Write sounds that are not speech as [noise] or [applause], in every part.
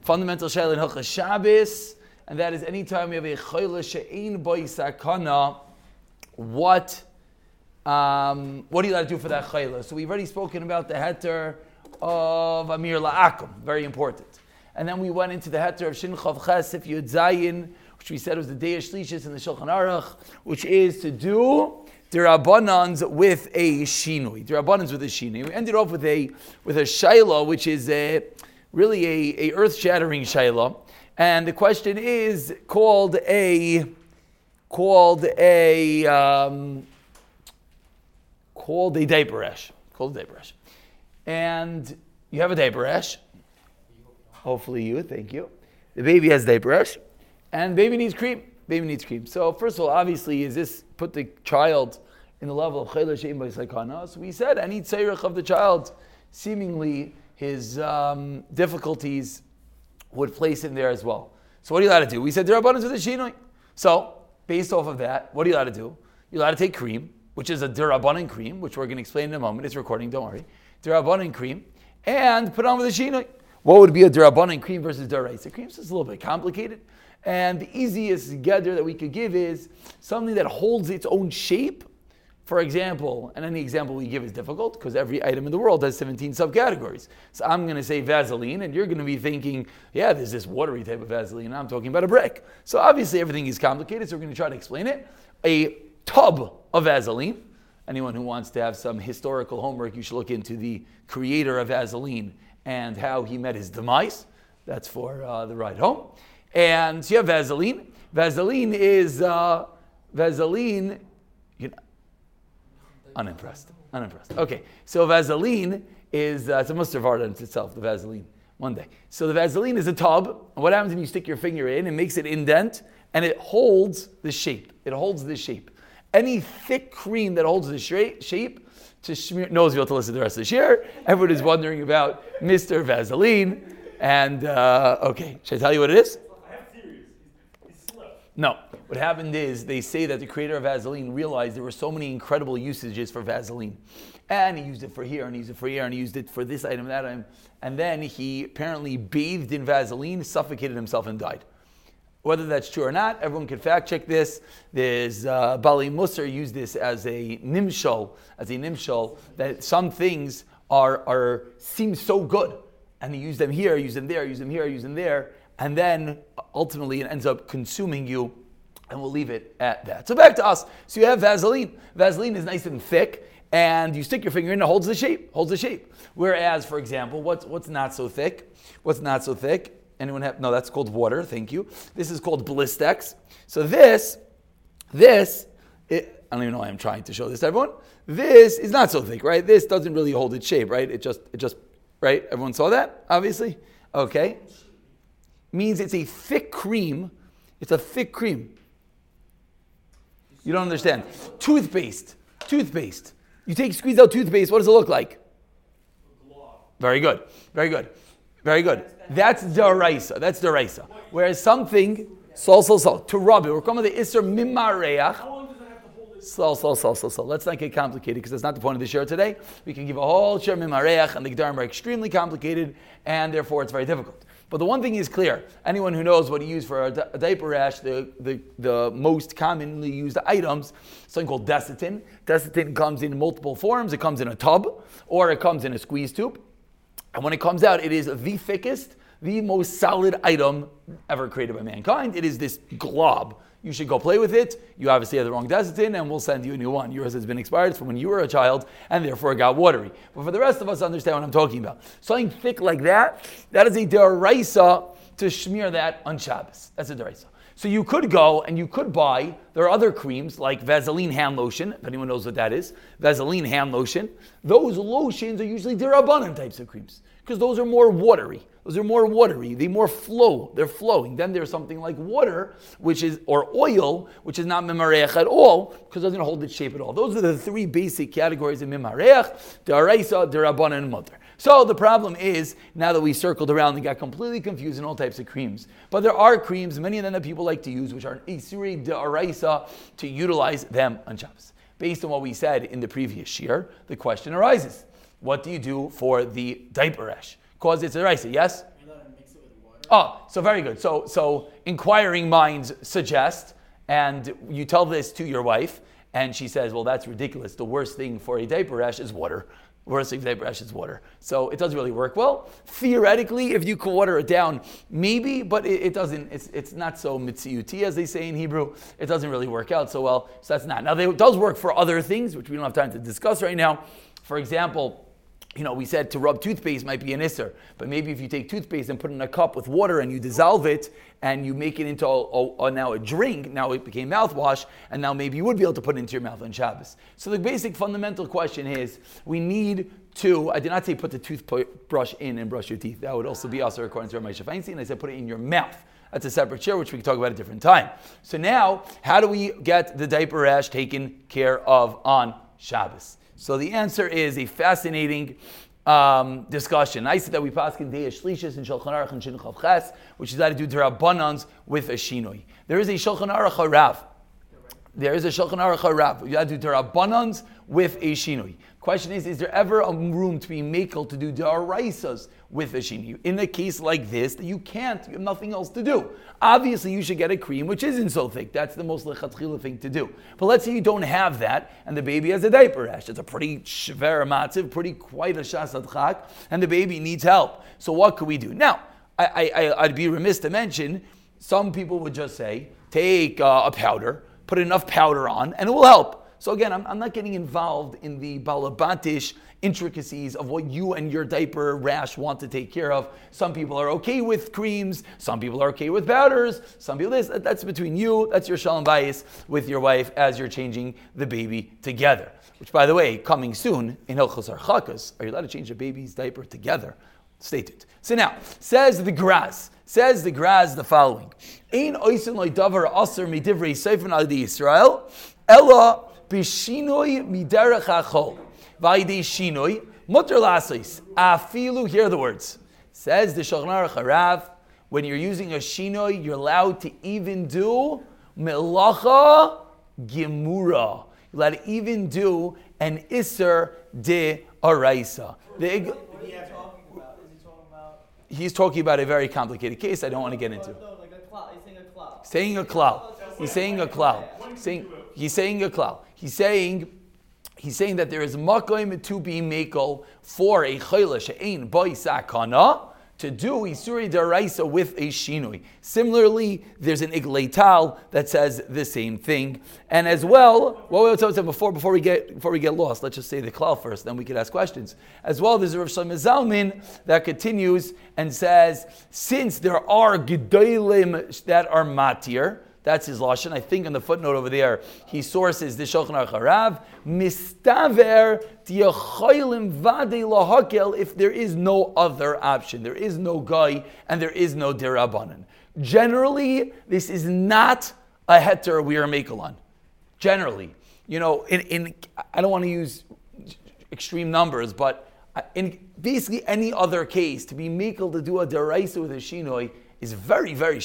fundamental shayla in Hilchas Shabbos, and that is anytime we have a chayla she'ein boy sakana, what um, what are you allowed to do for that chayla? So we've already spoken about the heter of Amir La'akum, very important. And then we went into the heter of Shin Chaf Ches, if Yud Zayin, which we said was the day of Shlishis in the Shulchan Aruch, which is to do Dirabbanans with a shinui. Dirabbanans with a shinui. We ended off with a with a shaila, which is a, really a, a earth-shattering shaila. And the question is called a called a um, called a daibaresh. Called a daibaresh. And you have a daibaresh. Hopefully you, thank you. The baby has daibaresh. And baby needs cream. Baby needs cream. So first of all, obviously, is this put the child in the level of chayla sheim So we said any tzairich of the child, seemingly his um, difficulties would place him there as well. So what are you allowed to do? We said there are derabbanan to the shinoi. So based off of that, what are you allowed to do? You're allowed to take cream, which is a derabbanan cream, which we're going to explain in a moment. It's recording, don't worry. Derabbanan cream, and put on with the shinoi. What would be a derabbanan cream versus deraisa cream? So it's a little bit complicated. And the easiest gather that we could give is something that holds its own shape. For example, and any example we give is difficult because every item in the world has 17 subcategories. So I'm going to say Vaseline, and you're going to be thinking, yeah, there's this watery type of Vaseline. I'm talking about a brick. So obviously everything is complicated, so we're going to try to explain it. A tub of Vaseline. Anyone who wants to have some historical homework, you should look into the creator of Vaseline and how he met his demise. That's for uh, the ride home. And so you have Vaseline. Vaseline is uh, Vaseline. You know, unimpressed. Unimpressed. Okay, so Vaseline is uh, it's a mustard art in itself. The Vaseline. One day. So the Vaseline is a tub. What happens when you stick your finger in? It makes it indent and it holds the shape. It holds the shape. Any thick cream that holds the shape to smear knows you'll have to listen to the rest of the year. Everyone is wondering about Mr. Vaseline. And uh, okay, should I tell you what it is? No. What happened is they say that the creator of Vaseline realized there were so many incredible usages for Vaseline. And he used it for here, and he used it for here, and he used it for this item, that item. And then he apparently bathed in Vaseline, suffocated himself, and died. Whether that's true or not, everyone can fact check this. There's uh, Bali Musar used this as a nimshal, as a nimshal, that some things are, are seem so good. And he used them here, use them there, use them here, use them there and then ultimately it ends up consuming you, and we'll leave it at that. So back to us. So you have Vaseline. Vaseline is nice and thick, and you stick your finger in, it holds the shape, holds the shape. Whereas, for example, what's what's not so thick? What's not so thick? Anyone have? No, that's called water. Thank you. This is called Blistex. So this, this, it, I don't even know why I'm trying to show this to everyone. This is not so thick, right? This doesn't really hold its shape, right? It just, it just, right? Everyone saw that, obviously. Okay means it's a thick cream. It's a thick cream. You don't understand. Toothpaste. Toothpaste. You take squeeze out toothpaste, what does it look like? Very good. Very good. Very good. That's deraisa. That's deraisa. Whereas something, sol, sol, sol, to rub it. We're coming to the isser mimareach. Slow, slow, slow, slow, slow. Let's not get complicated because that's not the point of the share today. We can give a whole share mimareach, and the Gedarim are extremely complicated, and therefore it's very difficult. But the one thing is clear anyone who knows what you use for a, diaper rash, the, the, the most commonly used items, something called Desitin. Desitin comes in multiple forms. It comes in a tub or it comes in a squeeze tube. And when it comes out, it is the thickest, the most solid item ever created by mankind. It is this glob you should go play with it. You obviously have the wrong desitin, and we'll send you a new one. Yours has been expired from when you were a child, and therefore it got watery. But for the rest of us, understand what I'm talking about. Something thick like that, that is a deraisa to smear that on Shabbos. That's a deraisa. So you could go and you could buy, there are other creams like Vaseline hand lotion, if anyone knows what that is, Vaseline hand lotion. Those lotions are usually derabanan types of creams because those are more watery. Those are more watery. They more flow. They're flowing. Then there's something like water, which is or oil, which is not mimareach at all, because it doesn't hold its shape at all. Those are the three basic categories of mimareach: daraisa, derabban, and mutter. So the problem is now that we circled around and got completely confused in all types of creams. But there are creams, many of them that people like to use, which are isuri daraisa, to utilize them on Shabbos. Based on what we said in the previous year, the question arises: What do you do for the diaper rash? Cause it's a raisa, yes? Oh, so very good. So, so inquiring minds suggest, and you tell this to your wife, and she says, "Well, that's ridiculous. The worst thing for a diaper rash is water." Worst thing for diaper rash is water. So it doesn't really work well. Theoretically, if you could water it down, maybe, but it, it doesn't. It's, it's not so mitziuti as they say in Hebrew. It doesn't really work out so well. So that's not. Now, it does work for other things, which we don't have time to discuss right now. For example you know, we said to rub toothpaste might be an isser, but maybe if you take toothpaste and put it in a cup with water and you dissolve it and you make it into a, a, a, now a drink, now it became mouthwash, and now maybe you would be able to put it into your mouth on Shabbos. So the basic fundamental question is, we need to, I did not say put the toothbrush in and brush your teeth. That would also be also according to Rabbi Feinstein. I said put it in your mouth. That's a separate chair, which we can talk about at a different time. So now, how do we get the diaper rash taken care of on Shabbos? So the answer is a fascinating um, discussion. I said that we pass in Deya Shlishis and Shulchan Aruch and Shin Ches, which is how to do Derabanans with a Shinoi. There is a Shulchan Aruch Rav. There is a Shulchan Aruch Rav. You have to do Derabanans with a Shinoi. Question is, is there ever a room to be makel to do daraisas with a shini? In a case like this, that you can't, you have nothing else to do. Obviously, you should get a cream which isn't so thick. That's the most lechatchila thing to do. But let's say you don't have that, and the baby has a diaper rash. It's a pretty shver matziv, pretty quite a shasad and the baby needs help. So what could we do? Now, I, I, I'd be remiss to mention, some people would just say, take uh, a powder, put enough powder on, and it will help. So again, I'm, I'm not getting involved in the balabatish intricacies of what you and your diaper rash want to take care of. Some people are okay with creams, some people are okay with powders, some people this. That's between you, that's your shalom bias with your wife as you're changing the baby together. Which, by the way, coming soon in Hilchos Archakas, are you allowed to change a baby's diaper together? Stated. So now, says the Graz, says the Graz the following. Ein oisin loy davar aser midivrei seifin al Israel, ella Bishinoi miderech achol. Vaide shinoi. Mutter lasis. Afilu, hear the words. Says the Shulchan Aruch Harav, when you're using a shinoi, you're allowed to even do melacha gemura. You're allowed to even do an iser de araisa. The, he's talking about a very complicated case I don't want to get into. saying a cloud. He's saying a. Saying, he's saying a cloud. He's saying he's saying that there is makoim to be makel for a chayla she'ein boy sakana to do isuri daraisa with a shinui. Similarly, there's an Eglei Tal that says the same thing. And as well, what we said before, before we get before we get lost, let's just say the klal first, then we could ask questions. As well, there's a Rav Shlomo Zalman that continues and says, since there are gedolim that are matir, that's his lashon. I think in the footnote over there, he sources the Shulchan Aruch Harav mistaver tiacholim vade lahakel. If there is no other option, there is no guy and there is no derabanan. Generally, this is not a heter we are makel Generally, you know, in, in I don't want to use extreme numbers, but in basically any other case, to be makel to do a deraisa with a shinoi is very, very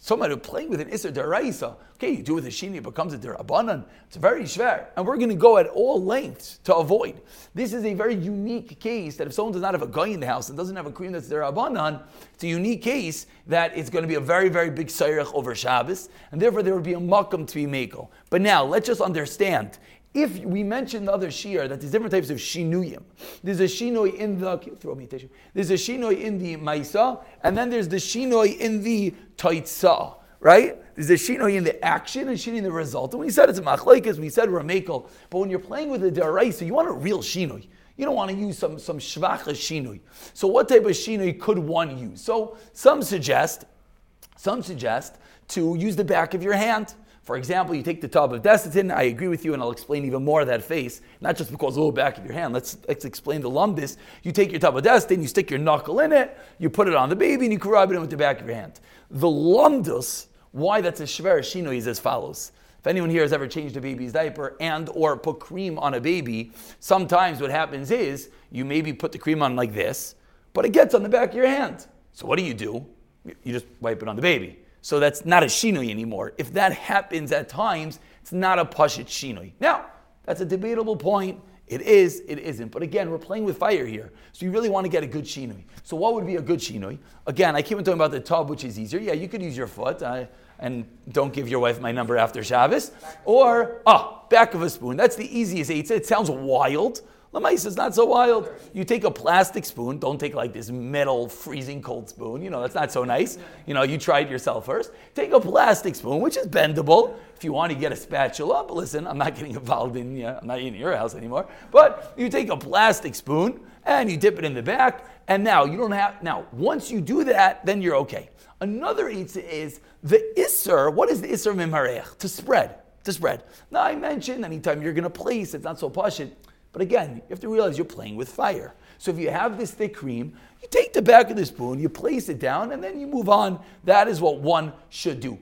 schwer. Somebody playing with an Isser Deraisa. Okay, you do it with a Shini, it becomes a Derabanan. It's very schwer. And we're going to go at all lengths to avoid. This is a very unique case that if someone does not have a guy in the house and doesn't have a cream that's Derabanan, it's a unique case that it's going to be a very, very big Sayrach over Shabbos, and therefore there would be a Makam to be Mako. But now, let's just understand if we mentioned the other shear that there's different types of shinuyim. There's a shinoi in the throw me a tissue. There's a shinoi in the maisa, and then there's the shinoi in the taitza. Right? There's a shinoi in the action and shinoi in the result. And we said it's a machlekes, we said ramekel. But when you're playing with a deraisa, you want a real shinoi. You don't want to use some some shvacha shinoi. So what type of shinoi could one use? So some suggest, some suggest to use the back of your hand. For example, you take the tub of Desitin, I agree with you, and I'll explain even more of that face, not just because of the back of your hand. Let's, let's explain the lumbus. You take your tub of Desitin, you stick your knuckle in it, you put it on the baby, and you rub it with the back of your hand. The lumdus, why that's a shver shino is as follows. If anyone here has ever changed a baby's diaper and or put cream on a baby, sometimes what happens is you maybe put the cream on like this, but it gets on the back of your hand. So what do you do? You just wipe it on the baby. So that's not a shinoi anymore. If that happens at times, it's not a pashit shinoi. Now, that's a debatable point It is, it isn't. But again, we're playing with fire here. So you really want to get a good shinui. So what would be a good shinui? Again, I keep on talking about the tub, which is easier. Yeah, you could use your foot. Uh, and don't give your wife my number after Shabbos. Or, ah, back of a spoon. That's the easiest. It sounds wild. Lamais is not so wild. You take a plastic spoon, don't take like this metal freezing cold spoon. You know, that's not so nice. You know, you try it yourself first. Take a plastic spoon, which is bendable. If you want to get a spatula, but listen, I'm not getting involved in, yeah, I'm not in your house anymore. But you take a plastic spoon and you dip it in the back, and now you don't have, now, once you do that, then you're okay. Another Eitzah is the Isser. What is the Isser Mimharech? To spread. To spread. Now, I mentioned anytime you're going to place, it's not so pashit. But again, you have to realize you're playing with fire. So if you have this thick cream, you take the back of the spoon, you place it down, and then you move on. That is what one should do.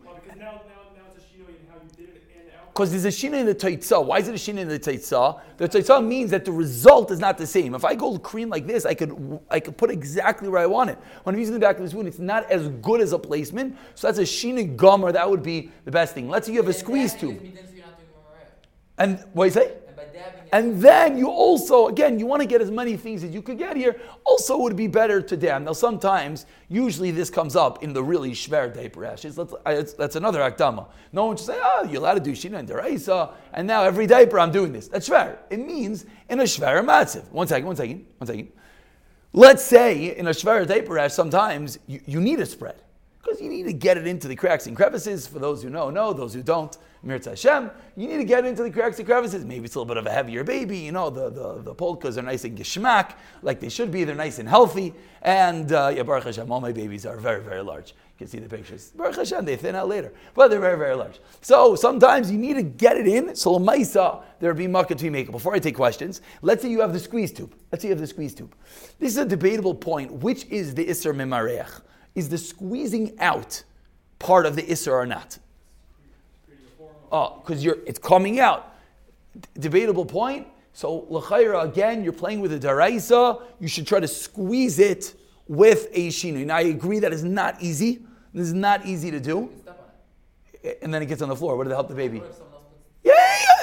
Because there's a shina in the taitzah. Why is it a shina in the taitzah? The taitzah means that the result is not the same. If I go cream like this, I could I could put exactly where I want it. When I'm using the back of the spoon, it's not as good as a placement. So that's a shina gomer. That would be the best thing. Let's say you have a squeeze tube. And what do you say? And then you also, again, you want to get as many things as you could get here. Also, would be better to dam. Now, sometimes, usually this comes up in the really shver diaper ashes. That's, another akdama. No one should say, oh, you're allowed to do shina and deraisa, and now every diaper I'm doing this. That's shver. It means in a shver matziv. One second, one second, one second. Let's say in a shver diaper ash, sometimes you, you need a spread because you need to get it into the cracks and crevices. For those who know, know. Those who don't, Mirz Hashem, you need to get into the cracks and crevices. Maybe it's a little bit of a heavier baby. You know, the, the, the polkas are nice and geshmak, like they should be. They're nice and healthy. And uh, yeah, Baruch Hashem, all my babies are very, very large. You can see the pictures. Baruch Hashem, they thin out later. But they're very, very large. So sometimes you need to get it in. So Lamaisa, there'll be makkah to be made. Before I take questions, let's say you have the squeeze tube. Let's say you have the squeeze tube. This is a debatable point. Which is the Isser Mimareach? Is the squeezing out part of the Isser or not? Oh, because you're it's coming out. debatable point. So l'chayra again, you're playing with a daraisa. You should try to squeeze it with a shinu. Now I agree that is not easy. This is not easy to do. And then it gets on the floor. What did it help the baby? Yeah,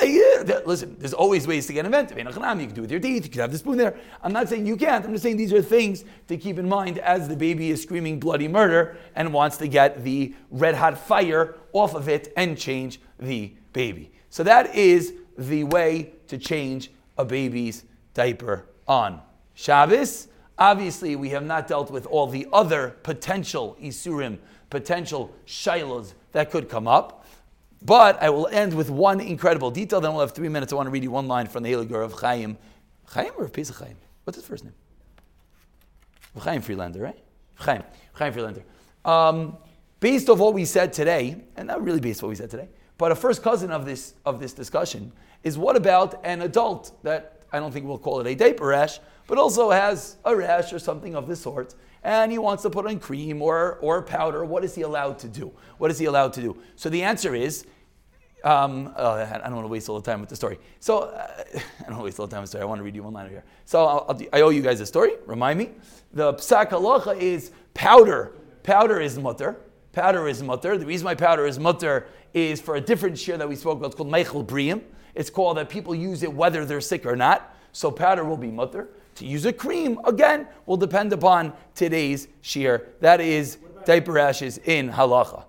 yeah, yeah. Listen, there's always ways to get inventive. You can do it with your teeth. You can have the spoon there. I'm not saying you can't. I'm just saying these are things to keep in mind as the baby is screaming bloody murder and wants to get the red hot fire off of it and change the baby. So that is the way to change a baby's diaper on Shabbos. Obviously, we have not dealt with all the other potential isurim, potential shilos that could come up. But I will end with one incredible detail. Then we'll have three minutes. I want to read you one line from the Eligur of Chaim. Chaim or Pesach Chaim? What's his first name? Chaim Freelander, right? Chaim. Chaim Freelander. Um, based on what we said today, and not really based on what we said today, but a first cousin of this of this discussion is what about an adult that I don't think we'll call it a diaper rash, but also has a rash or something of this sort, and he wants to put on cream or, or powder. What is he allowed to do? What is he allowed to do? So the answer is um, oh, I don't want to waste all the time with the story. So uh, [laughs] I don't want to waste all the time with the story. I want to read you one line here. So I'll, I'll, i owe you guys a story. Remind me. The psak halacha is powder. Powder is mutter. Powder is mutter. The reason why powder is mutter is for a different share that we spoke about. It's called meichel briim. It's called that people use it whether they're sick or not. So powder will be mutter. To use a cream, again, will depend upon today's shear. That is diaper ashes in halacha.